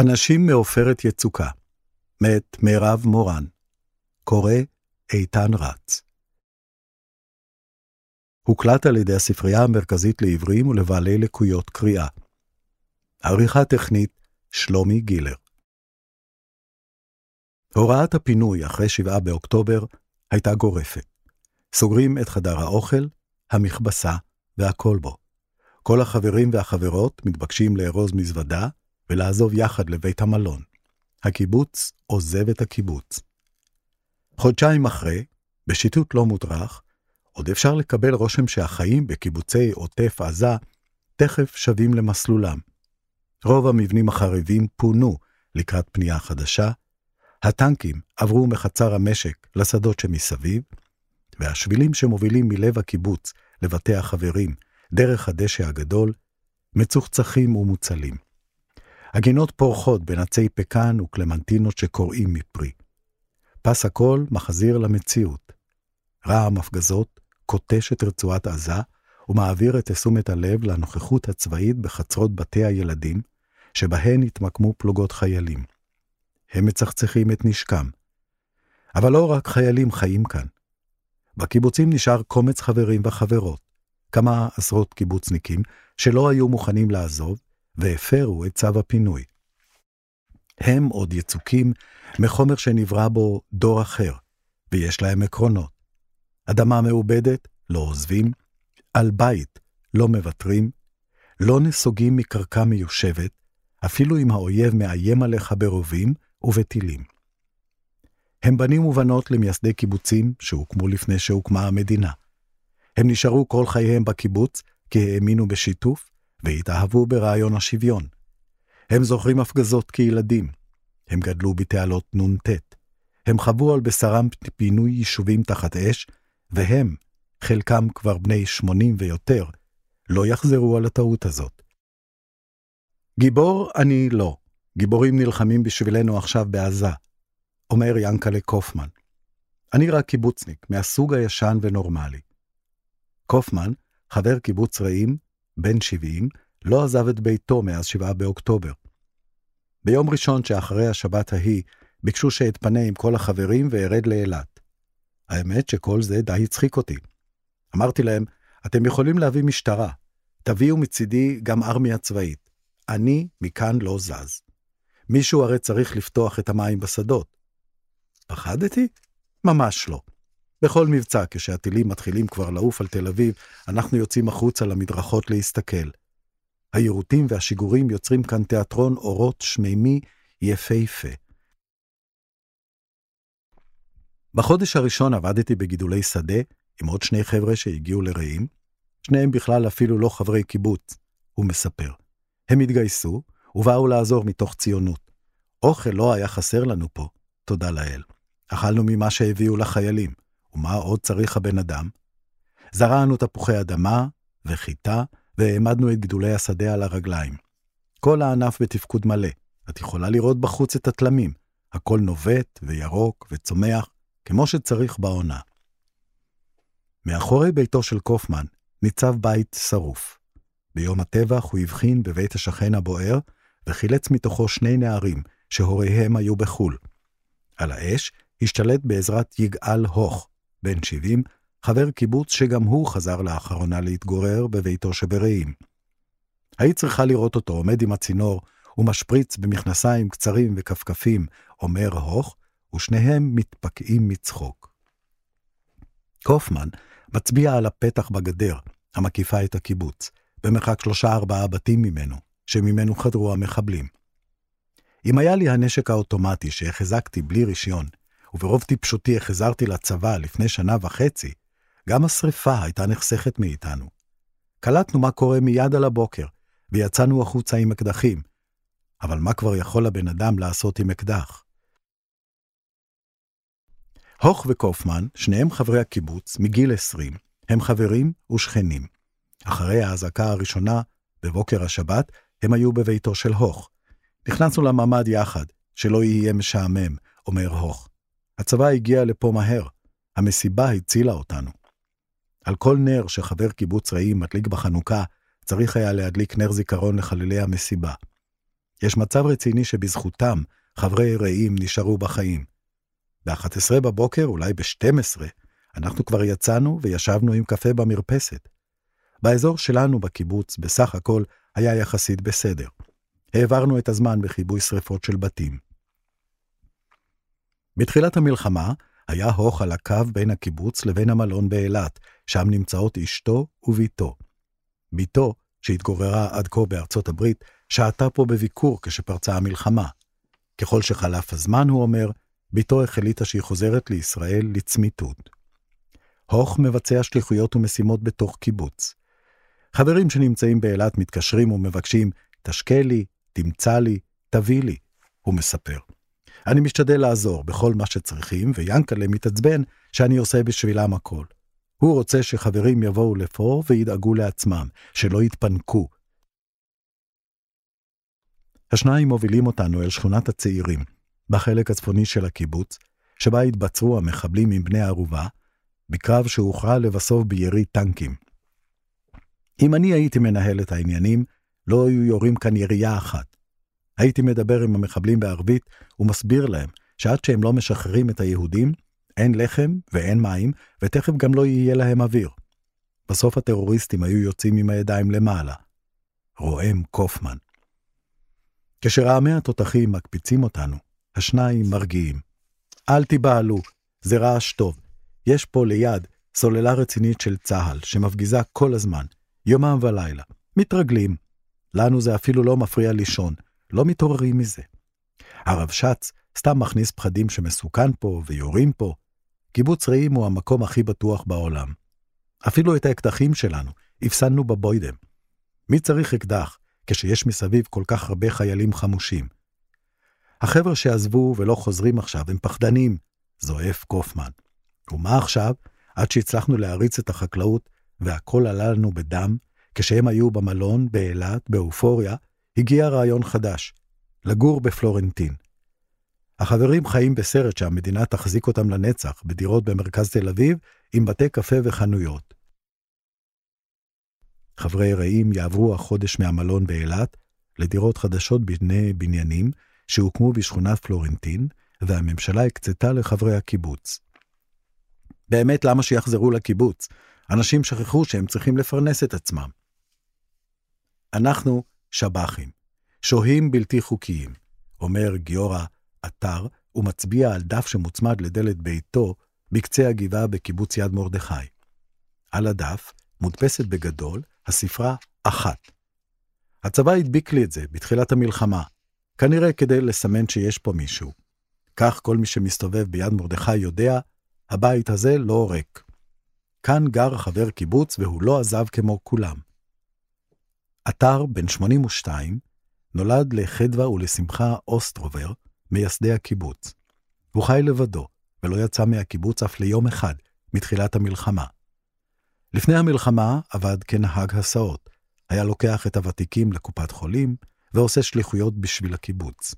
אנשים מעופרת יצוקה, מאת מירב מורן, קורא איתן רץ. הוקלט על ידי הספרייה המרכזית לעברים ולבעלי לקויות קריאה. עריכה טכנית שלומי גילר. הוראת הפינוי אחרי 7 באוקטובר הייתה גורפת. סוגרים את חדר האוכל, המכבסה והכל בו. כל החברים והחברות מתבקשים לארוז מזוודה ולעזוב יחד לבית המלון. הקיבוץ עוזב את הקיבוץ. חודשיים אחרי, בשיטוט לא מודרך, עוד אפשר לקבל רושם שהחיים בקיבוצי עוטף עזה תכף שבים למסלולם. רוב המבנים החרבים פונו לקראת פנייה חדשה, הטנקים עברו מחצר המשק לשדות שמסביב, והשבילים שמובילים מלב הקיבוץ לבתי החברים דרך הדשא הגדול, מצוחצחים ומוצלים. הגינות פורחות בין עצי פקן וקלמנטינות שקורעים מפרי. פס הקול מחזיר למציאות. רעם הפגזות קוטש את רצועת עזה ומעביר את תשומת הלב לנוכחות הצבאית בחצרות בתי הילדים, שבהן התמקמו פלוגות חיילים. הם מצחצחים את נשקם. אבל לא רק חיילים חיים כאן. בקיבוצים נשאר קומץ חברים וחברות, כמה עשרות קיבוצניקים שלא היו מוכנים לעזוב והפרו את צו הפינוי. הם עוד יצוקים מחומר שנברא בו דור אחר, ויש להם עקרונות. אדמה מעובדת, לא עוזבים, על בית, לא מוותרים, לא נסוגים מקרקע מיושבת, אפילו אם האויב מאיים עליך ברובים ובטילים. הם בנים ובנות למייסדי קיבוצים שהוקמו לפני שהוקמה המדינה. הם נשארו כל חייהם בקיבוץ כי האמינו בשיתוף והתאהבו ברעיון השוויון. הם זוכרים הפגזות כילדים. הם גדלו בתעלות נ"ט. הם חוו על בשרם פינוי יישובים תחת אש, והם, חלקם כבר בני 80 ויותר, לא יחזרו על הטעות הזאת. גיבור אני לא. גיבורים נלחמים בשבילנו עכשיו בעזה, אומר ינקלה קופמן. אני רק קיבוצניק, מהסוג הישן ונורמלי. קופמן, חבר קיבוץ רעים, בן 70, לא עזב את ביתו מאז 7 באוקטובר. ביום ראשון שאחרי השבת ההיא, ביקשו שאתפנה עם כל החברים וארד לאילת. האמת שכל זה די הצחיק אותי. אמרתי להם, אתם יכולים להביא משטרה, תביאו מצידי גם ארמיה צבאית. אני מכאן לא זז. מישהו הרי צריך לפתוח את המים בשדות. פחדתי? ממש לא. בכל מבצע, כשהטילים מתחילים כבר לעוף על תל אביב, אנחנו יוצאים החוצה למדרכות להסתכל. היירוטים והשיגורים יוצרים כאן תיאטרון אורות שמימי יפהפה. בחודש הראשון עבדתי בגידולי שדה עם עוד שני חבר'ה שהגיעו לרעים. שניהם בכלל אפילו לא חברי קיבוץ, הוא מספר. הם התגייסו ובאו לעזור מתוך ציונות. אוכל לא היה חסר לנו פה, תודה לאל. אכלנו ממה שהביאו לחיילים. ומה עוד צריך הבן אדם? זרענו תפוחי אדמה וחיטה, והעמדנו את גידולי השדה על הרגליים. כל הענף בתפקוד מלא. את יכולה לראות בחוץ את התלמים. הכל נובט וירוק וצומח, כמו שצריך בעונה. מאחורי ביתו של קופמן ניצב בית שרוף. ביום הטבח הוא הבחין בבית השכן הבוער, וחילץ מתוכו שני נערים שהוריהם היו בחו"ל. על האש השתלט בעזרת יגאל הוך, בן 70, חבר קיבוץ שגם הוא חזר לאחרונה להתגורר בביתו שברעים. היית צריכה לראות אותו עומד עם הצינור ומשפריץ במכנסיים קצרים וכפכפים, אומר הוך, ושניהם מתפקעים מצחוק. קופמן מצביע על הפתח בגדר, המקיפה את הקיבוץ, במרחק שלושה-ארבעה בתים ממנו, שממנו חדרו המחבלים. אם היה לי הנשק האוטומטי שהחזקתי בלי רישיון, וברוב טיפשותי החזרתי לצבא לפני שנה וחצי, גם השרפה הייתה נחסכת מאיתנו. קלטנו מה קורה מיד על הבוקר, ויצאנו החוצה עם אקדחים. אבל מה כבר יכול הבן אדם לעשות עם אקדח? הוך וקופמן, שניהם חברי הקיבוץ, מגיל 20, הם חברים ושכנים. אחרי האזעקה הראשונה, בבוקר השבת, הם היו בביתו של הוך. נכנסנו לממ"ד יחד, שלא יהיה משעמם, אומר הוך. הצבא הגיע לפה מהר, המסיבה הצילה אותנו. על כל נר שחבר קיבוץ רעים מדליק בחנוכה, צריך היה להדליק נר זיכרון לחללי המסיבה. יש מצב רציני שבזכותם חברי רעים נשארו בחיים. ב-11 בבוקר, אולי ב-12, אנחנו כבר יצאנו וישבנו עם קפה במרפסת. באזור שלנו בקיבוץ, בסך הכל, היה יחסית בסדר. העברנו את הזמן בכיבוי שרפות של בתים. בתחילת המלחמה היה הוך על הקו בין הקיבוץ לבין המלון באילת, שם נמצאות אשתו וביתו. ביתו, שהתגוררה עד כה בארצות הברית, שהתה פה בביקור כשפרצה המלחמה. ככל שחלף הזמן, הוא אומר, ביתו החליטה שהיא חוזרת לישראל לצמיתות. הוך מבצע שליחויות ומשימות בתוך קיבוץ. חברים שנמצאים באילת מתקשרים ומבקשים, תשקה לי, תמצא לי, תביא לי, הוא מספר. אני משתדל לעזור בכל מה שצריכים, ויאנקלה מתעצבן שאני עושה בשבילם הכל. הוא רוצה שחברים יבואו לפה וידאגו לעצמם, שלא יתפנקו. השניים מובילים אותנו אל שכונת הצעירים, בחלק הצפוני של הקיבוץ, שבה התבצרו המחבלים עם בני הערובה, בקרב שהוכרע לבסוף בירי טנקים. אם אני הייתי מנהל את העניינים, לא היו יורים כאן ירייה אחת. הייתי מדבר עם המחבלים בערבית ומסביר להם שעד שהם לא משחררים את היהודים, אין לחם ואין מים, ותכף גם לא יהיה להם אוויר. בסוף הטרוריסטים היו יוצאים עם הידיים למעלה. רועם קופמן. כשרעמי התותחים מקפיצים אותנו, השניים מרגיעים. אל תיבהלו, זה רעש טוב. יש פה ליד סוללה רצינית של צה"ל, שמפגיזה כל הזמן, יומם ולילה. מתרגלים. לנו זה אפילו לא מפריע לישון, לא מתעוררים מזה. הרב שץ סתם מכניס פחדים שמסוכן פה ויורים פה. קיבוץ רעים הוא המקום הכי בטוח בעולם. אפילו את האקדחים שלנו הפסדנו בבוידם. מי צריך אקדח כשיש מסביב כל כך הרבה חיילים חמושים? החבר'ה שעזבו ולא חוזרים עכשיו הם פחדנים, זועף קופמן. ומה עכשיו? עד שהצלחנו להריץ את החקלאות והכל עלה לנו בדם, כשהם היו במלון, באילת, באופוריה, הגיע רעיון חדש, לגור בפלורנטין. החברים חיים בסרט שהמדינה תחזיק אותם לנצח, בדירות במרכז תל אביב, עם בתי קפה וחנויות. חברי רעים יעברו החודש מהמלון באילת לדירות חדשות בני בניינים שהוקמו בשכונת פלורנטין, והממשלה הקצתה לחברי הקיבוץ. באמת, למה שיחזרו לקיבוץ? אנשים שכחו שהם צריכים לפרנס את עצמם. אנחנו שב"חים, שוהים בלתי חוקיים, אומר גיורא עטר, ומצביע על דף שמוצמד לדלת ביתו בקצה הגבעה בקיבוץ יד מרדכי. על הדף מודפסת בגדול הספרה אחת. הצבא הדביק לי את זה בתחילת המלחמה, כנראה כדי לסמן שיש פה מישהו. כך כל מי שמסתובב ביד מרדכי יודע, הבית הזה לא ריק. כאן גר חבר קיבוץ והוא לא עזב כמו כולם. עטר, בן 82, נולד לחדווה ולשמחה אוסטרובר, מייסדי הקיבוץ. הוא חי לבדו, ולא יצא מהקיבוץ אף ליום אחד מתחילת המלחמה. לפני המלחמה עבד כנהג הסעות, היה לוקח את הוותיקים לקופת חולים, ועושה שליחויות בשביל הקיבוץ.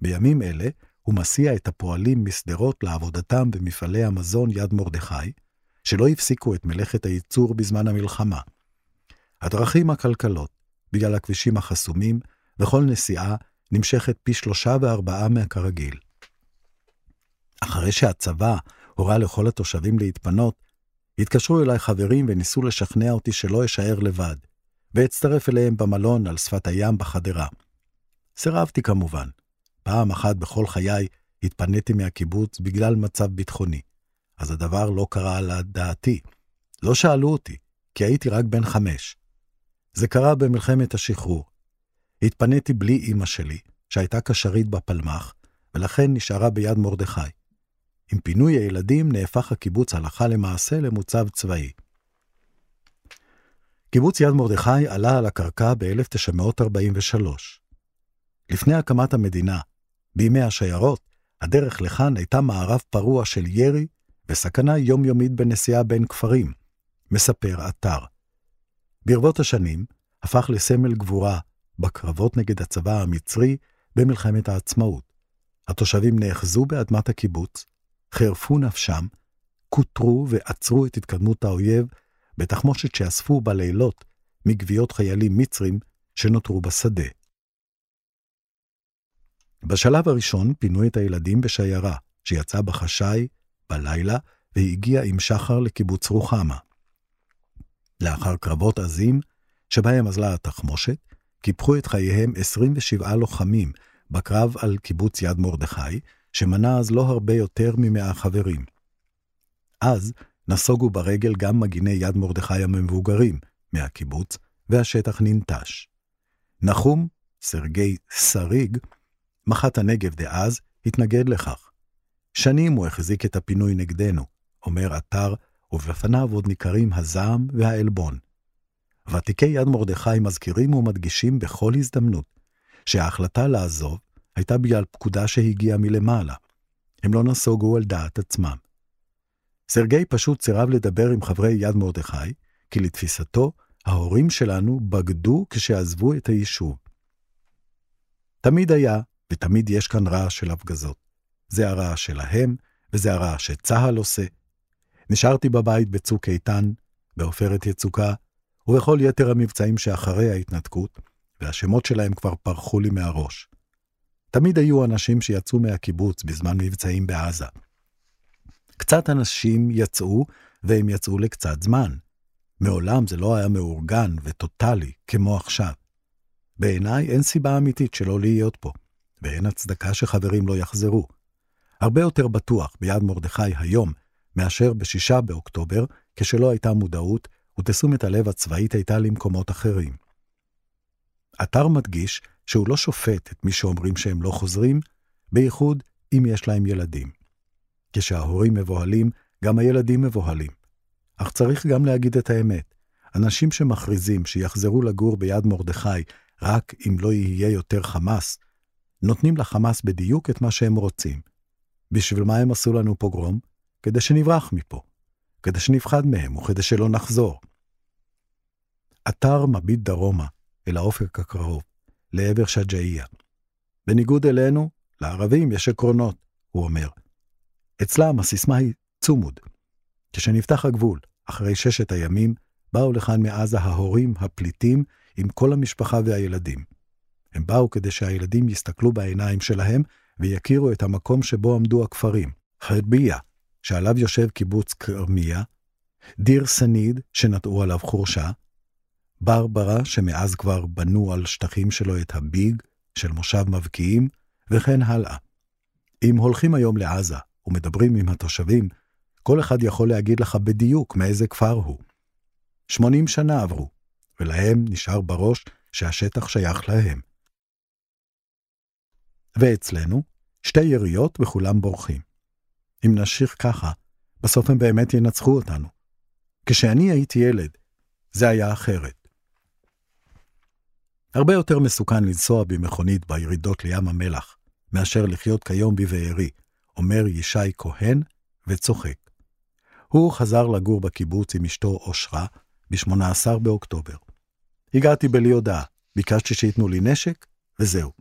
בימים אלה הוא מסיע את הפועלים משדרות לעבודתם במפעלי המזון יד מרדכי, שלא הפסיקו את מלאכת הייצור בזמן המלחמה. הדרכים עקלקלות, בגלל הכבישים החסומים, וכל נסיעה נמשכת פי שלושה וארבעה מהכרגיל. אחרי שהצבא הורה לכל התושבים להתפנות, התקשרו אליי חברים וניסו לשכנע אותי שלא אשאר לבד, ואצטרף אליהם במלון על שפת הים בחדרה. סירבתי כמובן. פעם אחת בכל חיי התפניתי מהקיבוץ בגלל מצב ביטחוני. אז הדבר לא קרה על דעתי. לא שאלו אותי, כי הייתי רק בן חמש. זה קרה במלחמת השחרור. התפניתי בלי אמא שלי, שהייתה קשרית בפלמ"ח, ולכן נשארה ביד מרדכי. עם פינוי הילדים נהפך הקיבוץ הלכה למעשה למוצב צבאי. קיבוץ יד מרדכי עלה על הקרקע ב-1943. לפני הקמת המדינה, בימי השיירות, הדרך לכאן הייתה מערב פרוע של ירי וסכנה יומיומית בנסיעה בין כפרים, מספר אתר. ברבות השנים הפך לסמל גבורה בקרבות נגד הצבא המצרי במלחמת העצמאות. התושבים נאחזו באדמת הקיבוץ, חירפו נפשם, כותרו ועצרו את התקדמות האויב בתחמושת שאספו בלילות מגוויות חיילים מצרים שנותרו בשדה. בשלב הראשון פינו את הילדים בשיירה, שיצאה בחשאי בלילה והגיעה עם שחר לקיבוץ רוחמה. לאחר קרבות עזים, שבהם אזלה התחמושת, קיפחו את חייהם 27 לוחמים בקרב על קיבוץ יד מרדכי, שמנה אז לא הרבה יותר ממאה חברים. אז נסוגו ברגל גם מגיני יד מרדכי המבוגרים מהקיבוץ, והשטח ננטש. נחום, סרגי שריג, מח"ט הנגב דאז, התנגד לכך. שנים הוא החזיק את הפינוי נגדנו, אומר עטר, ובפניו עוד ניכרים הזעם והעלבון. ותיקי יד מרדכי מזכירים ומדגישים בכל הזדמנות שההחלטה לעזוב הייתה בגלל פקודה שהגיעה מלמעלה. הם לא נסוגו על דעת עצמם. סרגי פשוט סירב לדבר עם חברי יד מרדכי, כי לתפיסתו, ההורים שלנו בגדו כשעזבו את היישוב. תמיד היה, ותמיד יש כאן רעש של הפגזות. זה הרעש שלהם, וזה הרעש שצה"ל עושה. נשארתי בבית בצוק איתן, בעופרת יצוקה, ובכל יתר המבצעים שאחרי ההתנתקות, והשמות שלהם כבר פרחו לי מהראש. תמיד היו אנשים שיצאו מהקיבוץ בזמן מבצעים בעזה. קצת אנשים יצאו, והם יצאו לקצת זמן. מעולם זה לא היה מאורגן וטוטאלי כמו עכשיו. בעיניי אין סיבה אמיתית שלא להיות פה, ואין הצדקה שחברים לא יחזרו. הרבה יותר בטוח ביד מרדכי היום, מאשר בשישה באוקטובר, כשלא הייתה מודעות, ותשומת הלב הצבאית הייתה למקומות אחרים. אתר מדגיש שהוא לא שופט את מי שאומרים שהם לא חוזרים, בייחוד אם יש להם ילדים. כשההורים מבוהלים, גם הילדים מבוהלים. אך צריך גם להגיד את האמת. אנשים שמכריזים שיחזרו לגור ביד מרדכי רק אם לא יהיה יותר חמאס, נותנים לחמאס בדיוק את מה שהם רוצים. בשביל מה הם עשו לנו פוגרום? כדי שנברח מפה, כדי שנפחד מהם וכדי שלא נחזור. אתר מביט דרומה, אל האופק הקרוב, לעבר שג'אעיה. בניגוד אלינו, לערבים יש עקרונות, הוא אומר. אצלם הסיסמה היא צומוד. כשנפתח הגבול, אחרי ששת הימים, באו לכאן מעזה ההורים הפליטים עם כל המשפחה והילדים. הם באו כדי שהילדים יסתכלו בעיניים שלהם ויכירו את המקום שבו עמדו הכפרים. חרביה, שעליו יושב קיבוץ כרמיה, דיר סניד, שנטעו עליו חורשה, ברברה, שמאז כבר בנו על שטחים שלו את הביג של מושב מבקיעים, וכן הלאה. אם הולכים היום לעזה ומדברים עם התושבים, כל אחד יכול להגיד לך בדיוק מאיזה כפר הוא. 80 שנה עברו, ולהם נשאר בראש שהשטח שייך להם. ואצלנו, שתי יריות וכולם בורחים. אם נמשיך ככה, בסוף הם באמת ינצחו אותנו. כשאני הייתי ילד, זה היה אחרת. הרבה יותר מסוכן לנסוע במכונית בירידות לים המלח, מאשר לחיות כיום בבארי, אומר ישי כהן, וצוחק. הוא חזר לגור בקיבוץ עם אשתו אושרה ב-18 באוקטובר. הגעתי בלי הודעה, ביקשתי שייתנו לי נשק, וזהו.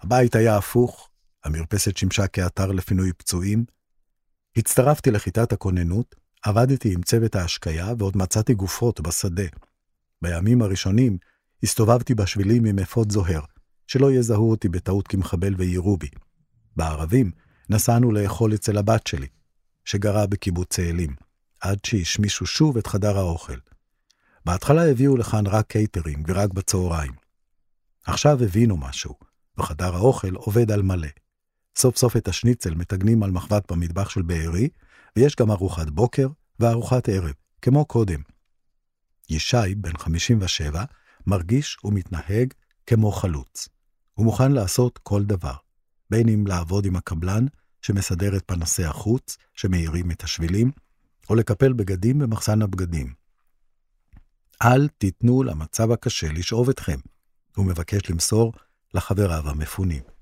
הבית היה הפוך, המרפסת שימשה כאתר לפינוי פצועים. הצטרפתי לכיתת הכוננות, עבדתי עם צוות ההשקיה ועוד מצאתי גופות בשדה. בימים הראשונים הסתובבתי בשבילים עם אפוד זוהר, שלא יזהו אותי בטעות כמחבל ויירו בי. בערבים נסענו לאכול אצל הבת שלי, שגרה בקיבוץ צאלים, עד שהשמישו שוב את חדר האוכל. בהתחלה הביאו לכאן רק קייטרינג ורק בצהריים. עכשיו הבינו משהו, וחדר האוכל עובד על מלא. סוף סוף את השניצל מטגנים על מחבת במטבח של בארי, ויש גם ארוחת בוקר וארוחת ערב, כמו קודם. ישי, בן 57, מרגיש ומתנהג כמו חלוץ. הוא מוכן לעשות כל דבר, בין אם לעבוד עם הקבלן, שמסדר את פנסי החוץ, שמאירים את השבילים, או לקפל בגדים במחסן הבגדים. אל תיתנו למצב הקשה לשאוב אתכם, הוא מבקש למסור לחבריו המפונים.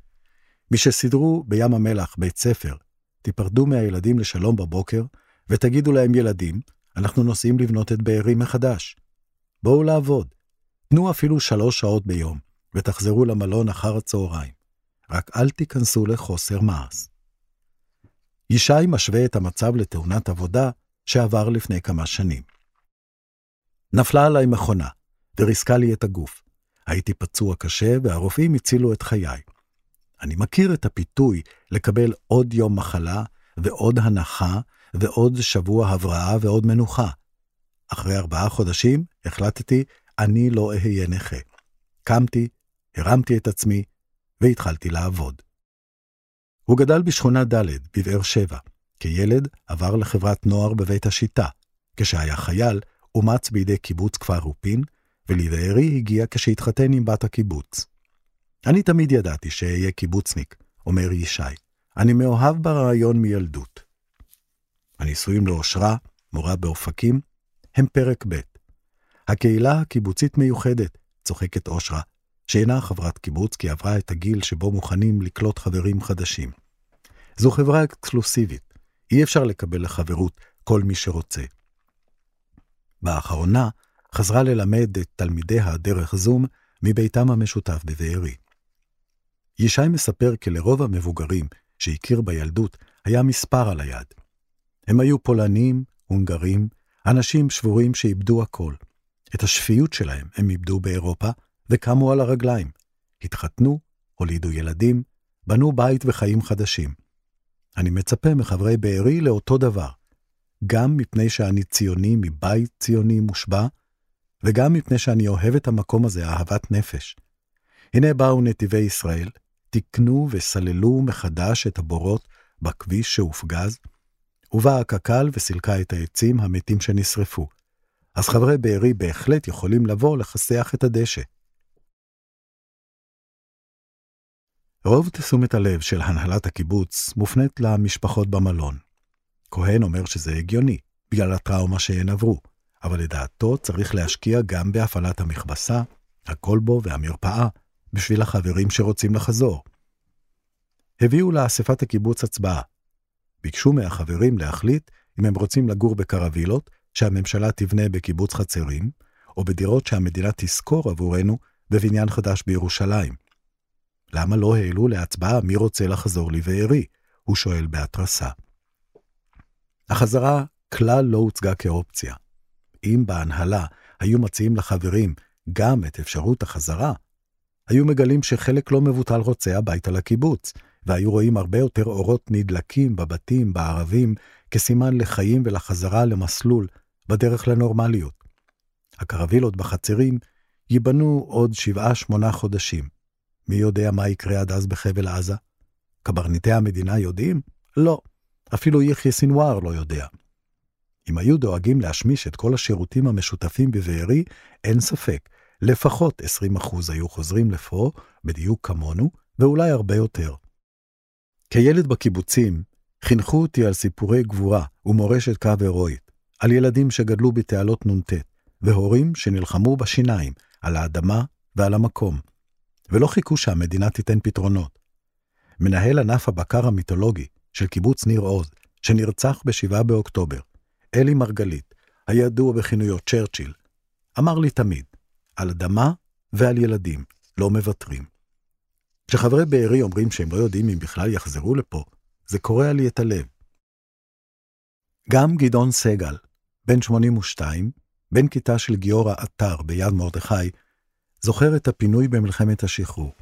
משסידרו בים המלח בית ספר, תיפרדו מהילדים לשלום בבוקר, ותגידו להם, ילדים, אנחנו נוסעים לבנות את בארי מחדש. בואו לעבוד. תנו אפילו שלוש שעות ביום, ותחזרו למלון אחר הצהריים. רק אל תיכנסו לחוסר מעש. ישי משווה את המצב לתאונת עבודה שעבר לפני כמה שנים. נפלה עליי מכונה, וריסקה לי את הגוף. הייתי פצוע קשה, והרופאים הצילו את חיי. אני מכיר את הפיתוי לקבל עוד יום מחלה, ועוד הנחה, ועוד שבוע הבראה ועוד מנוחה. אחרי ארבעה חודשים החלטתי, אני לא אהיה נכה. קמתי, הרמתי את עצמי, והתחלתי לעבוד. הוא גדל בשכונה ד' בבאר שבע. כילד עבר לחברת נוער בבית השיטה. כשהיה חייל, אומץ בידי קיבוץ כפר רופין, ולבארי הגיע כשהתחתן עם בת הקיבוץ. אני תמיד ידעתי שאהיה קיבוצניק, אומר ישי. אני מאוהב ברעיון מילדות. הנישואים לאושרה, מורה באופקים, הם פרק ב'. הקהילה הקיבוצית מיוחדת, צוחקת אושרה, שאינה חברת קיבוץ כי עברה את הגיל שבו מוכנים לקלוט חברים חדשים. זו חברה אקסקלוסיבית, אי אפשר לקבל לחברות כל מי שרוצה. באחרונה חזרה ללמד את תלמידיה דרך זום מביתם המשותף בבארי. ישי מספר כי לרוב המבוגרים שהכיר בילדות היה מספר על היד. הם היו פולנים, הונגרים, אנשים שבורים שאיבדו הכל. את השפיות שלהם הם איבדו באירופה וקמו על הרגליים. התחתנו, הולידו ילדים, בנו בית וחיים חדשים. אני מצפה מחברי בארי לאותו דבר, גם מפני שאני ציוני מבית ציוני מושבע, וגם מפני שאני אוהב את המקום הזה אהבת נפש. הנה באו נתיבי ישראל, תיקנו וסללו מחדש את הבורות בכביש שהופגז, ובאה קק"ל וסילקה את העצים המתים שנשרפו. אז חברי בארי בהחלט יכולים לבוא לכסח את הדשא. רוב תשומת הלב של הנהלת הקיבוץ מופנית למשפחות במלון. כהן אומר שזה הגיוני, בגלל הטראומה שהן עברו, אבל לדעתו צריך להשקיע גם בהפעלת המכבסה, הכלבו והמרפאה, בשביל החברים שרוצים לחזור. הביאו לאספת הקיבוץ הצבעה. ביקשו מהחברים להחליט אם הם רוצים לגור בקרווילות שהממשלה תבנה בקיבוץ חצרים, או בדירות שהמדינה תשכור עבורנו בבניין חדש בירושלים. למה לא העלו להצבעה מי רוצה לחזור לבארי? הוא שואל בהתרסה. החזרה כלל לא הוצגה כאופציה. אם בהנהלה היו מציעים לחברים גם את אפשרות החזרה, היו מגלים שחלק לא מבוטל רוצה הביתה לקיבוץ, והיו רואים הרבה יותר אורות נדלקים בבתים, בערבים, כסימן לחיים ולחזרה למסלול, בדרך לנורמליות. הקרווילות בחצרים ייבנו עוד שבעה-שמונה חודשים. מי יודע מה יקרה עד אז בחבל עזה? קברניטי המדינה יודעים? לא. אפילו יחיא סינואר לא יודע. אם היו דואגים להשמיש את כל השירותים המשותפים בבארי, אין ספק, לפחות 20% היו חוזרים לפה, בדיוק כמונו, ואולי הרבה יותר. כילד בקיבוצים, חינכו אותי על סיפורי גבורה ומורשת קו הירואית, על ילדים שגדלו בתעלות נ"ט, והורים שנלחמו בשיניים, על האדמה ועל המקום, ולא חיכו שהמדינה תיתן פתרונות. מנהל ענף הבקר המיתולוגי של קיבוץ ניר עוז, שנרצח ב-7 באוקטובר, אלי מרגלית, הידוע בכינויו צ'רצ'יל, אמר לי תמיד, על אדמה ועל ילדים לא מוותרים. כשחברי בארי אומרים שהם לא יודעים אם בכלל יחזרו לפה, זה קורע לי את הלב. גם גדעון סגל, בן 82, בן כיתה של גיורא עטר ביד מרדכי, זוכר את הפינוי במלחמת השחרור.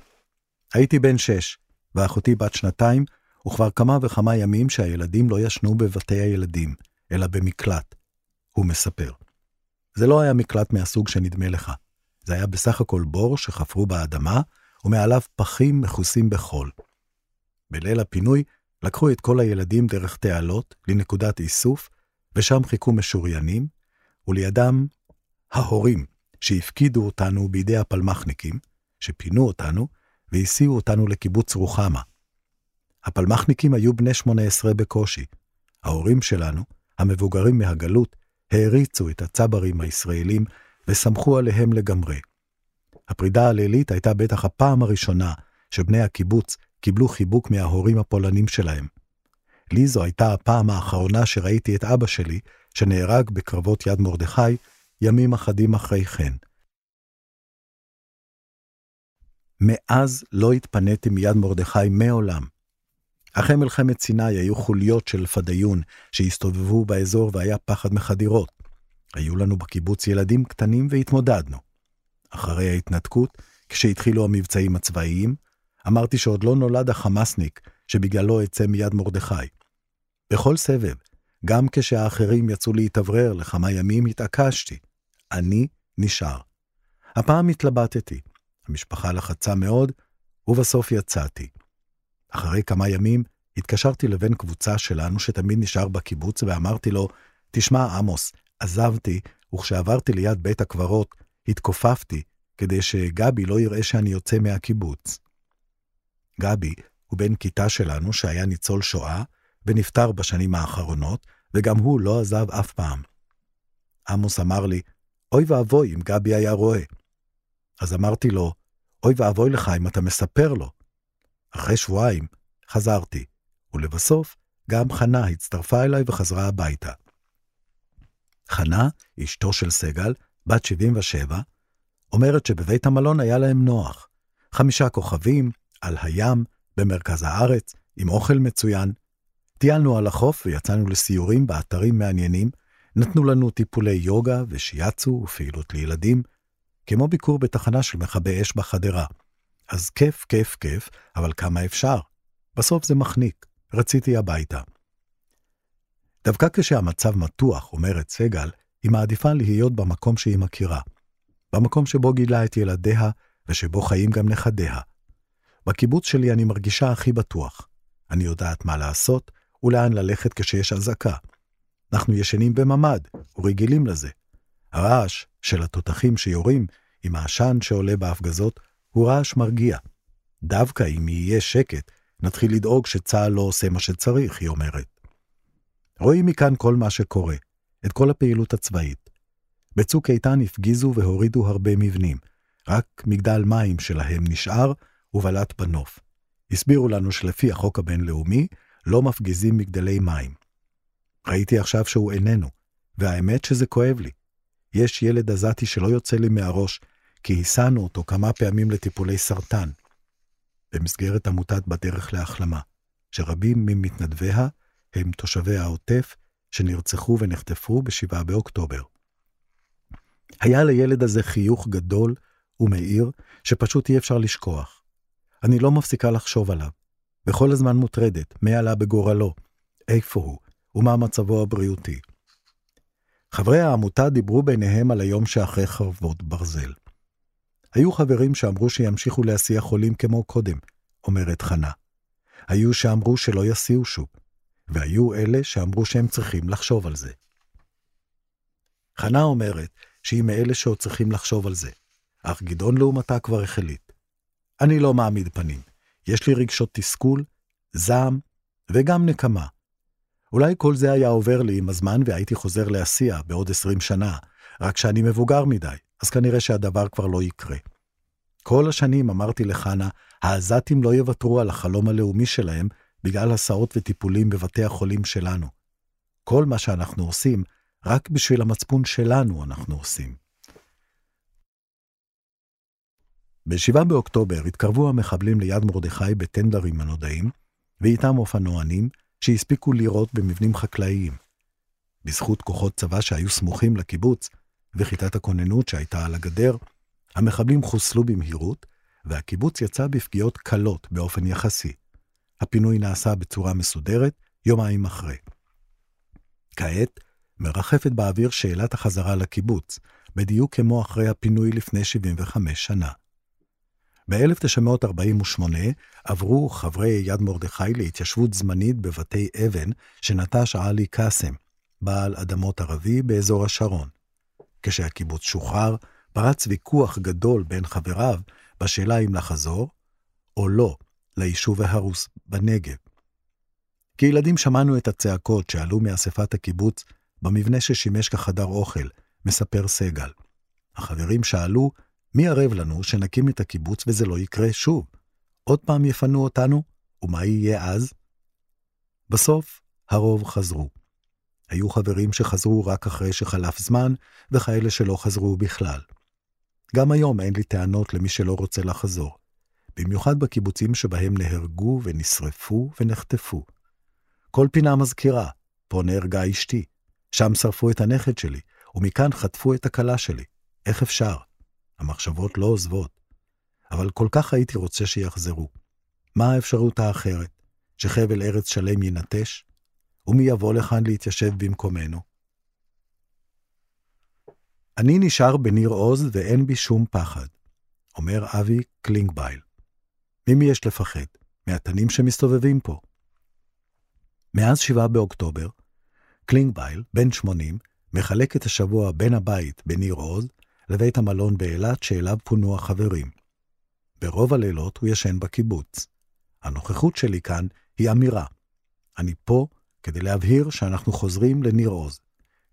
הייתי בן שש, ואחותי בת שנתיים, וכבר כמה וכמה ימים שהילדים לא ישנו בבתי הילדים, אלא במקלט. הוא מספר. זה לא היה מקלט מהסוג שנדמה לך. זה היה בסך הכל בור שחפרו באדמה, ומעליו פחים מכוסים בחול. בליל הפינוי לקחו את כל הילדים דרך תעלות לנקודת איסוף, ושם חיכו משוריינים, ולידם ההורים שהפקידו אותנו בידי הפלמחניקים, שפינו אותנו והסיעו אותנו לקיבוץ רוחמה. הפלמחניקים היו בני 18 בקושי. ההורים שלנו, המבוגרים מהגלות, העריצו את הצברים הישראלים וסמכו עליהם לגמרי. הפרידה הלילית הייתה בטח הפעם הראשונה שבני הקיבוץ קיבלו חיבוק מההורים הפולנים שלהם. לי זו הייתה הפעם האחרונה שראיתי את אבא שלי, שנהרג בקרבות יד מרדכי, ימים אחדים אחרי כן. מאז לא התפניתי מיד מרדכי מעולם. אחרי מלחמת סיני היו חוליות של פדיון שהסתובבו באזור והיה פחד מחדירות. היו לנו בקיבוץ ילדים קטנים והתמודדנו. אחרי ההתנתקות, כשהתחילו המבצעים הצבאיים, אמרתי שעוד לא נולד החמאסניק שבגללו אצא מיד מרדכי. בכל סבב, גם כשהאחרים יצאו להתאוורר לכמה ימים, התעקשתי. אני נשאר. הפעם התלבטתי. המשפחה לחצה מאוד, ובסוף יצאתי. אחרי כמה ימים התקשרתי לבן קבוצה שלנו שתמיד נשאר בקיבוץ, ואמרתי לו, תשמע, עמוס, עזבתי, וכשעברתי ליד בית הקברות, התכופפתי כדי שגבי לא יראה שאני יוצא מהקיבוץ. גבי הוא בן כיתה שלנו שהיה ניצול שואה, ונפטר בשנים האחרונות, וגם הוא לא עזב אף פעם. עמוס אמר לי, אוי ואבוי אם גבי היה רואה. אז אמרתי לו, אוי ואבוי לך אם אתה מספר לו. אחרי שבועיים חזרתי, ולבסוף גם חנה הצטרפה אליי וחזרה הביתה. חנה, אשתו של סגל, בת 77, אומרת שבבית המלון היה להם נוח. חמישה כוכבים, על הים, במרכז הארץ, עם אוכל מצוין. טיילנו על החוף ויצאנו לסיורים באתרים מעניינים, נתנו לנו טיפולי יוגה ושיאצו ופעילות לילדים, כמו ביקור בתחנה של מכבי אש בחדרה. אז כיף, כיף, כיף, אבל כמה אפשר? בסוף זה מחניק, רציתי הביתה. דווקא כשהמצב מתוח, אומרת סגל, היא מעדיפה להיות במקום שהיא מכירה. במקום שבו גילה את ילדיה, ושבו חיים גם נכדיה. בקיבוץ שלי אני מרגישה הכי בטוח. אני יודעת מה לעשות ולאן ללכת כשיש אזעקה. אנחנו ישנים בממ"ד, ורגילים לזה. הרעש של התותחים שיורים עם העשן שעולה בהפגזות הוא רעש מרגיע. דווקא אם יהיה שקט, נתחיל לדאוג שצה"ל לא עושה מה שצריך, היא אומרת. רואים מכאן כל מה שקורה, את כל הפעילות הצבאית. בצוק איתן הפגיזו והורידו הרבה מבנים, רק מגדל מים שלהם נשאר ובלט בנוף. הסבירו לנו שלפי החוק הבינלאומי, לא מפגיזים מגדלי מים. ראיתי עכשיו שהוא איננו, והאמת שזה כואב לי. יש ילד עזתי שלא יוצא לי מהראש, כי הסענו אותו כמה פעמים לטיפולי סרטן. במסגרת עמותת בדרך להחלמה, שרבים ממתנדביה הם תושבי העוטף שנרצחו ונחטפו ב-7 באוקטובר. היה לילד הזה חיוך גדול ומאיר, שפשוט אי אפשר לשכוח. אני לא מפסיקה לחשוב עליו. וכל הזמן מוטרדת, מה עלה בגורלו, איפה הוא, ומה מצבו הבריאותי. חברי העמותה דיברו ביניהם על היום שאחרי חרבות ברזל. היו חברים שאמרו שימשיכו להסיע חולים כמו קודם, אומרת חנה. היו שאמרו שלא יסיעו שוב, והיו אלה שאמרו שהם צריכים לחשוב על זה. חנה אומרת שהיא מאלה שעוד צריכים לחשוב על זה, אך גדעון לעומתה כבר החליט. אני לא מעמיד פנים, יש לי רגשות תסכול, זעם וגם נקמה. אולי כל זה היה עובר לי עם הזמן והייתי חוזר להסיע בעוד עשרים שנה, רק שאני מבוגר מדי, אז כנראה שהדבר כבר לא יקרה. כל השנים אמרתי לחנה, העזתים לא יוותרו על החלום הלאומי שלהם בגלל הסעות וטיפולים בבתי החולים שלנו. כל מה שאנחנו עושים, רק בשביל המצפון שלנו אנחנו עושים. ב-7 באוקטובר התקרבו המחבלים ליד מרדכי בטנדרים הנודעים, ואיתם אופנוענים שהספיקו לירות במבנים חקלאיים. בזכות כוחות צבא שהיו סמוכים לקיבוץ, וכיתת הכוננות שהייתה על הגדר, המחבלים חוסלו במהירות, והקיבוץ יצא בפגיעות קלות באופן יחסי. הפינוי נעשה בצורה מסודרת יומיים אחרי. כעת מרחפת באוויר שאלת החזרה לקיבוץ, בדיוק כמו אחרי הפינוי לפני 75 שנה. ב-1948 עברו חברי יד מרדכי להתיישבות זמנית בבתי אבן שנטש עלי קאסם, בעל אדמות ערבי באזור השרון. כשהקיבוץ שוחרר, פרץ ויכוח גדול בין חבריו בשאלה אם לחזור או לא ליישוב ההרוס בנגב. כילדים שמענו את הצעקות שעלו מאספת הקיבוץ במבנה ששימש כחדר אוכל, מספר סגל. החברים שאלו מי ערב לנו שנקים את הקיבוץ וזה לא יקרה שוב? עוד פעם יפנו אותנו? ומה יהיה אז? בסוף, הרוב חזרו. היו חברים שחזרו רק אחרי שחלף זמן, וכאלה שלא חזרו בכלל. גם היום אין לי טענות למי שלא רוצה לחזור. במיוחד בקיבוצים שבהם נהרגו ונשרפו ונחטפו. כל פינה מזכירה, פה נהרגה אשתי, שם שרפו את הנכד שלי, ומכאן חטפו את הכלה שלי. איך אפשר? המחשבות לא עוזבות. אבל כל כך הייתי רוצה שיחזרו. מה האפשרות האחרת? שחבל ארץ שלם יינטש? ומי יבוא לכאן להתיישב במקומנו? אני נשאר בניר עוז ואין בי שום פחד, אומר אבי קלינגבייל. ממי יש לפחד? מהתנים שמסתובבים פה. מאז 7 באוקטובר, קלינגבייל, בן 80, מחלק את השבוע בין הבית בניר עוז לבית המלון באילת שאליו פונו החברים. ברוב הלילות הוא ישן בקיבוץ. הנוכחות שלי כאן היא אמירה. אני פה כדי להבהיר שאנחנו חוזרים לניר עוז,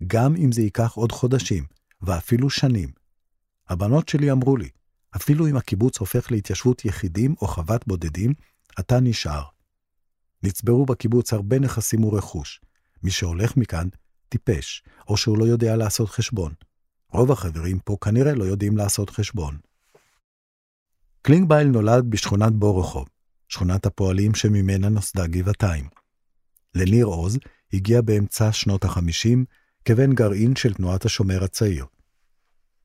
גם אם זה ייקח עוד חודשים, ואפילו שנים. הבנות שלי אמרו לי, אפילו אם הקיבוץ הופך להתיישבות יחידים או חוות בודדים, אתה נשאר. נצברו בקיבוץ הרבה נכסים ורכוש. מי שהולך מכאן, טיפש, או שהוא לא יודע לעשות חשבון. רוב החברים פה כנראה לא יודעים לעשות חשבון. קלינגבייל נולד בשכונת בורוכוב, שכונת הפועלים שממנה נוסדה גבעתיים. לניר עוז הגיע באמצע שנות ה-50 כבן גרעין של תנועת השומר הצעיר.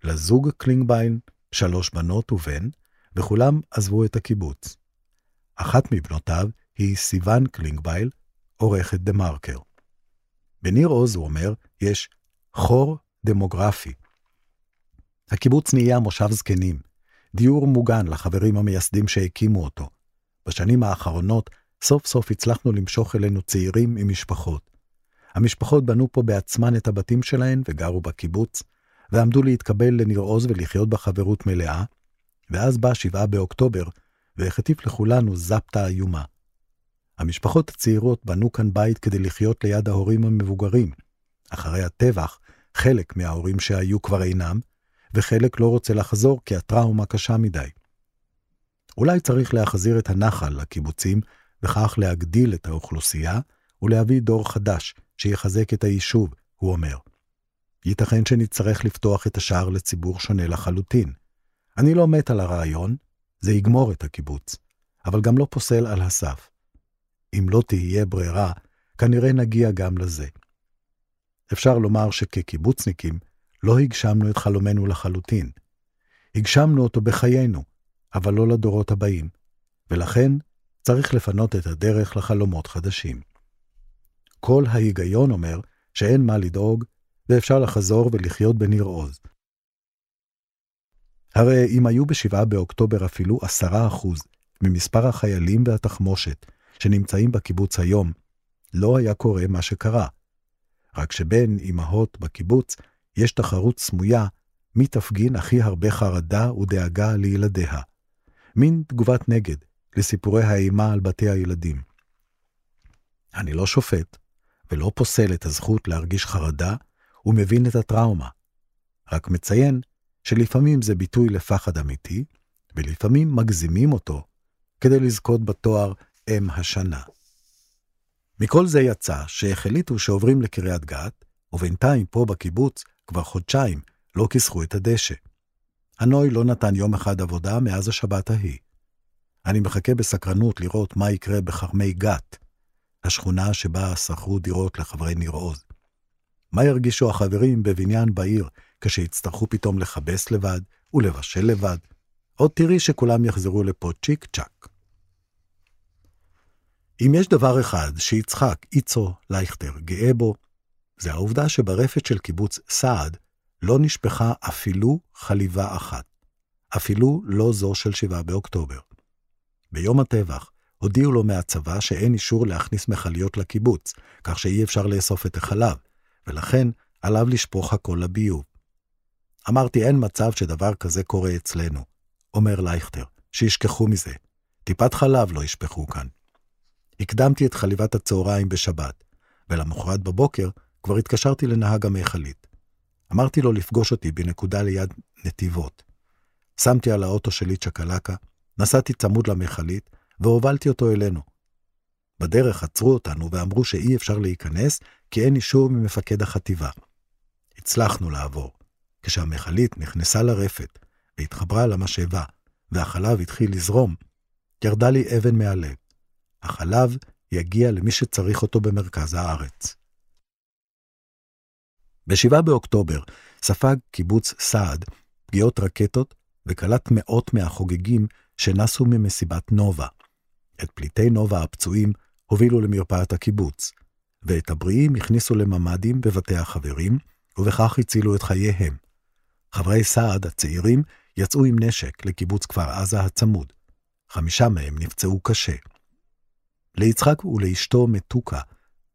לזוג קלינגבייל שלוש בנות ובן, וכולם עזבו את הקיבוץ. אחת מבנותיו היא סיוון קלינגבייל, עורכת דה מרקר. בניר עוז, הוא אומר, יש חור דמוגרפי. הקיבוץ נהיה מושב זקנים, דיור מוגן לחברים המייסדים שהקימו אותו. בשנים האחרונות, סוף סוף הצלחנו למשוך אלינו צעירים עם משפחות. המשפחות בנו פה בעצמן את הבתים שלהן וגרו בקיבוץ, ועמדו להתקבל לניר עוז ולחיות בחברות מלאה, ואז בא שבעה באוקטובר, והחטיף לכולנו זפטה איומה. המשפחות הצעירות בנו כאן בית כדי לחיות ליד ההורים המבוגרים. אחרי הטבח, חלק מההורים שהיו כבר אינם, וחלק לא רוצה לחזור כי הטראומה קשה מדי. אולי צריך להחזיר את הנחל לקיבוצים, וכך להגדיל את האוכלוסייה, ולהביא דור חדש שיחזק את היישוב, הוא אומר. ייתכן שנצטרך לפתוח את השער לציבור שונה לחלוטין. אני לא מת על הרעיון, זה יגמור את הקיבוץ, אבל גם לא פוסל על הסף. אם לא תהיה ברירה, כנראה נגיע גם לזה. אפשר לומר שכקיבוצניקים לא הגשמנו את חלומנו לחלוטין. הגשמנו אותו בחיינו, אבל לא לדורות הבאים, ולכן צריך לפנות את הדרך לחלומות חדשים. כל ההיגיון אומר שאין מה לדאוג, ואפשר לחזור ולחיות בניר עוז. הרי אם היו בשבעה באוקטובר אפילו עשרה אחוז ממספר החיילים והתחמושת שנמצאים בקיבוץ היום, לא היה קורה מה שקרה. רק שבין אמהות בקיבוץ יש תחרות סמויה מי תפגין הכי הרבה חרדה ודאגה לילדיה. מין תגובת נגד לסיפורי האימה על בתי הילדים. אני לא שופט, ולא פוסל את הזכות להרגיש חרדה, ומבין את הטראומה. רק מציין שלפעמים זה ביטוי לפחד אמיתי, ולפעמים מגזימים אותו כדי לזכות בתואר אם השנה. מכל זה יצא שהחליטו שעוברים לקריית גת, ובינתיים פה בקיבוץ כבר חודשיים לא כיסחו את הדשא. הנוי לא נתן יום אחד עבודה מאז השבת ההיא. אני מחכה בסקרנות לראות מה יקרה בכרמי גת, השכונה שבה שכרו דירות לחברי ניר עוז. מה ירגישו החברים בבניין בעיר כשיצטרכו פתאום לכבס לבד ולבשל לבד? עוד תראי שכולם יחזרו לפה צ'יק צ'אק. אם יש דבר אחד שיצחק איצו לייכטר גאה בו, זה העובדה שברפת של קיבוץ סעד לא נשפכה אפילו חליבה אחת, אפילו לא זו של 7 באוקטובר. ביום הטבח הודיעו לו מהצבא שאין אישור להכניס מכליות לקיבוץ, כך שאי אפשר לאסוף את החלב, ולכן עליו לשפוך הכל לביוב. אמרתי, אין מצב שדבר כזה קורה אצלנו, אומר לייכטר, שישכחו מזה. טיפת חלב לא ישפכו כאן. הקדמתי את חליבת הצהריים בשבת, ולמחרת בבוקר כבר התקשרתי לנהג המכלית. אמרתי לו לפגוש אותי בנקודה ליד נתיבות. שמתי על האוטו שלי צ'קלקה, נסעתי צמוד למכלית, והובלתי אותו אלינו. בדרך עצרו אותנו ואמרו שאי אפשר להיכנס, כי אין אישור ממפקד החטיבה. הצלחנו לעבור. כשהמכלית נכנסה לרפת והתחברה למשאבה, והחלב התחיל לזרום, ירדה לי אבן מהלב. החלב יגיע למי שצריך אותו במרכז הארץ. ב-7 באוקטובר ספג קיבוץ סעד פגיעות רקטות וקלט מאות מהחוגגים שנסו ממסיבת נובה. את פליטי נובה הפצועים הובילו למרפאת הקיבוץ, ואת הבריאים הכניסו לממ"דים בבתי החברים, ובכך הצילו את חייהם. חברי סעד הצעירים יצאו עם נשק לקיבוץ כפר עזה הצמוד. חמישה מהם נפצעו קשה. ליצחק ולאשתו מתוקה,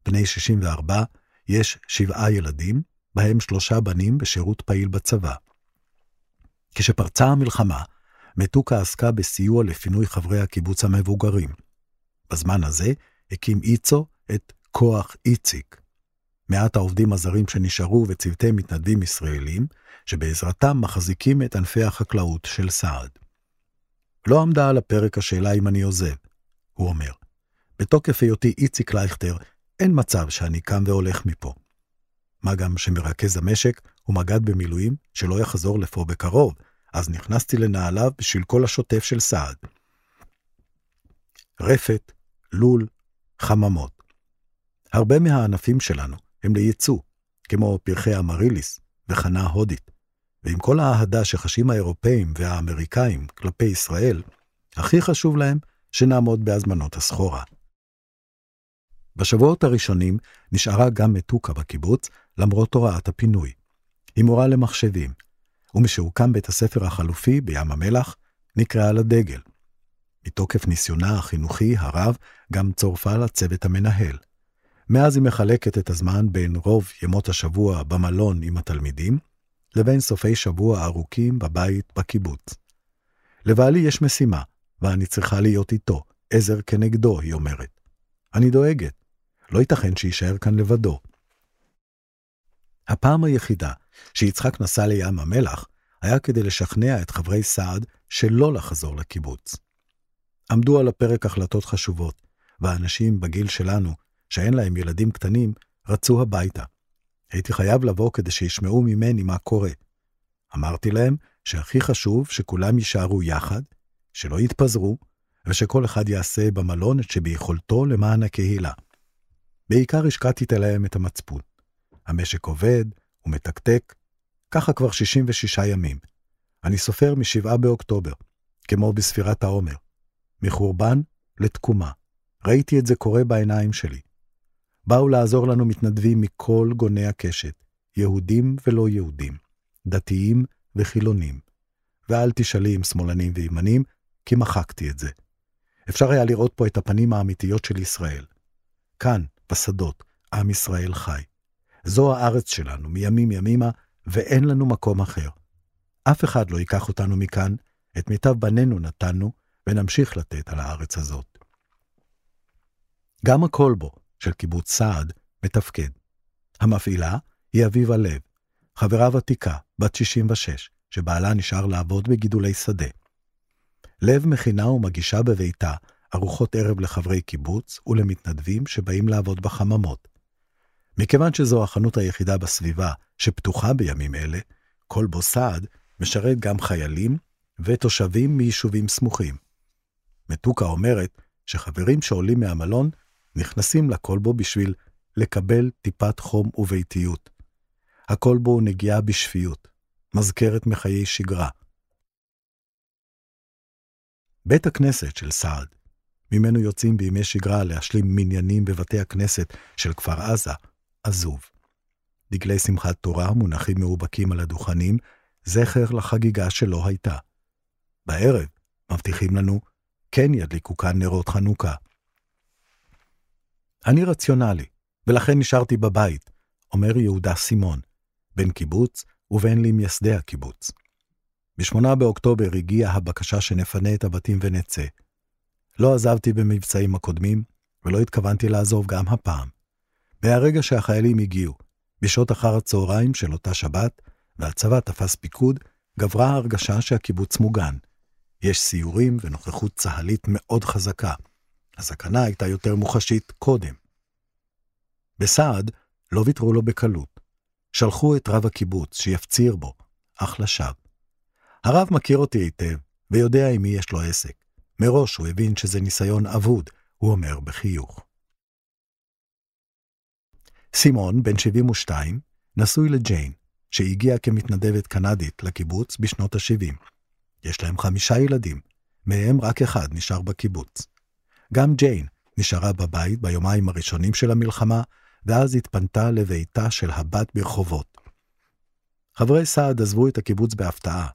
בני 64, יש שבעה ילדים, בהם שלושה בנים בשירות פעיל בצבא. כשפרצה המלחמה, מתוקה עסקה בסיוע לפינוי חברי הקיבוץ המבוגרים. בזמן הזה הקים איצו את כוח איציק. מעט העובדים הזרים שנשארו וצוותי מתנדבים ישראלים, שבעזרתם מחזיקים את ענפי החקלאות של סעד. לא עמדה על הפרק השאלה אם אני עוזב, הוא אומר. בתוקף היותי איציק לייכטר, אין מצב שאני קם והולך מפה. מה גם שמרכז המשק הוא מג"ד במילואים שלא יחזור לפה בקרוב, אז נכנסתי לנעליו בשביל כל השוטף של סעד. רפת, לול, חממות. הרבה מהענפים שלנו הם לייצוא, כמו פרחי המריליס וחנה הודית. ועם כל האהדה שחשים האירופאים והאמריקאים כלפי ישראל, הכי חשוב להם שנעמוד בהזמנות הסחורה. בשבועות הראשונים נשארה גם מתוקה בקיבוץ, למרות הוראת הפינוי. היא מורה למחשבים, ומשהוקם בית הספר החלופי בים המלח, נקראה לדגל. מתוקף ניסיונה החינוכי הרב, גם צורפה לצוות המנהל. מאז היא מחלקת את הזמן בין רוב ימות השבוע במלון עם התלמידים, לבין סופי שבוע ארוכים בבית בקיבוץ. לבעלי יש משימה, ואני צריכה להיות איתו, עזר כנגדו, היא אומרת. אני דואגת. לא ייתכן שיישאר כאן לבדו. הפעם היחידה שיצחק נסע לים המלח היה כדי לשכנע את חברי סעד שלא לחזור לקיבוץ. עמדו על הפרק החלטות חשובות, והאנשים בגיל שלנו, שאין להם ילדים קטנים, רצו הביתה. הייתי חייב לבוא כדי שישמעו ממני מה קורה. אמרתי להם שהכי חשוב שכולם יישארו יחד, שלא יתפזרו, ושכל אחד יעשה במלון את שביכולתו למען הקהילה. בעיקר השקעתי להם את המצפון. המשק עובד, הוא מתקתק, ככה כבר 66 ימים. אני סופר מ-7 באוקטובר, כמו בספירת העומר. מחורבן לתקומה. ראיתי את זה קורה בעיניים שלי. באו לעזור לנו מתנדבים מכל גוני הקשת, יהודים ולא יהודים, דתיים וחילונים. ואל תשאלי אם שמאלנים וימנים, כי מחקתי את זה. אפשר היה לראות פה את הפנים האמיתיות של ישראל. כאן, בשדות, עם ישראל חי. זו הארץ שלנו, מימים ימימה, ואין לנו מקום אחר. אף אחד לא ייקח אותנו מכאן, את מיטב בנינו נתנו, ונמשיך לתת על הארץ הזאת. גם הקולבו של קיבוץ סעד מתפקד. המפעילה היא אביבה לב, חברה ותיקה, בת 66, שבעלה נשאר לעבוד בגידולי שדה. לב מכינה ומגישה בביתה ארוחות ערב לחברי קיבוץ ולמתנדבים שבאים לעבוד בחממות. מכיוון שזו החנות היחידה בסביבה שפתוחה בימים אלה, כלבו סעד משרת גם חיילים ותושבים מיישובים סמוכים. מתוקה אומרת שחברים שעולים מהמלון נכנסים לכלבו בשביל לקבל טיפת חום וביתיות. הכלבו הוא נגיעה בשפיות, מזכרת מחיי שגרה. בית הכנסת של סעד, ממנו יוצאים בימי שגרה להשלים מניינים בבתי הכנסת של כפר עזה, עזוב. דגלי שמחת תורה מונחים מאובקים על הדוכנים, זכר לחגיגה שלא הייתה. בערב מבטיחים לנו, כן ידליקו כאן נרות חנוכה. אני רציונלי, ולכן נשארתי בבית, אומר יהודה סימון, בן קיבוץ ובן למייסדי הקיבוץ. ב-8 באוקטובר הגיעה הבקשה שנפנה את הבתים ונצא. לא עזבתי במבצעים הקודמים, ולא התכוונתי לעזוב גם הפעם. מהרגע שהחיילים הגיעו, בשעות אחר הצהריים של אותה שבת, והצבא תפס פיקוד, גברה ההרגשה שהקיבוץ מוגן. יש סיורים ונוכחות צה"לית מאוד חזקה. הסכנה הייתה יותר מוחשית קודם. בסעד לא ויתרו לו בקלות. שלחו את רב הקיבוץ שיפציר בו, אך לשווא. הרב מכיר אותי היטב, ויודע עם מי יש לו עסק. מראש הוא הבין שזה ניסיון אבוד, הוא אומר בחיוך. סימון, בן 72, נשוי לג'יין, שהגיעה כמתנדבת קנדית לקיבוץ בשנות ה-70. יש להם חמישה ילדים, מהם רק אחד נשאר בקיבוץ. גם ג'יין נשארה בבית ביומיים הראשונים של המלחמה, ואז התפנתה לביתה של הבת ברחובות. חברי סעד עזבו את הקיבוץ בהפתעה.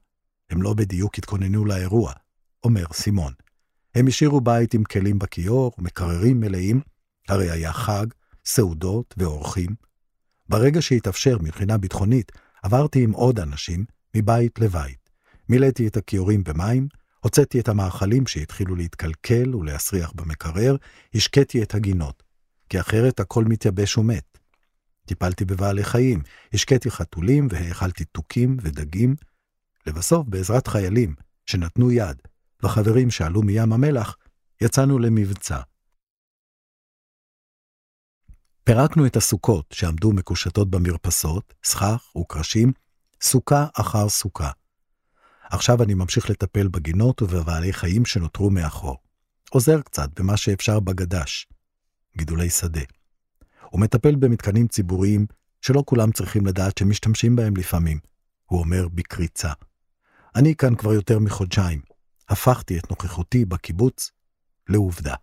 הם לא בדיוק התכוננו לאירוע, אומר סימון. הם השאירו בית עם כלים בכיור, מקררים מלאים, הרי היה חג, סעודות ואורחים. ברגע שהתאפשר מבחינה ביטחונית, עברתי עם עוד אנשים, מבית לבית. מילאתי את הכיורים במים, הוצאתי את המאכלים שהתחילו להתקלקל ולהסריח במקרר, השקיתי את הגינות, כי אחרת הכל מתייבש ומת. טיפלתי בבעלי חיים, השקיתי חתולים והאכלתי תוכים ודגים. לבסוף, בעזרת חיילים שנתנו יד וחברים שעלו מים המלח, יצאנו למבצע. פירקנו את הסוכות שעמדו מקושטות במרפסות, סכך וקרשים, סוכה אחר סוכה. עכשיו אני ממשיך לטפל בגינות ובבעלי חיים שנותרו מאחור. עוזר קצת במה שאפשר בגדש, גידולי שדה. ומטפל במתקנים ציבוריים שלא כולם צריכים לדעת שמשתמשים בהם לפעמים, הוא אומר בקריצה. אני כאן כבר יותר מחודשיים. הפכתי את נוכחותי בקיבוץ לעובדה.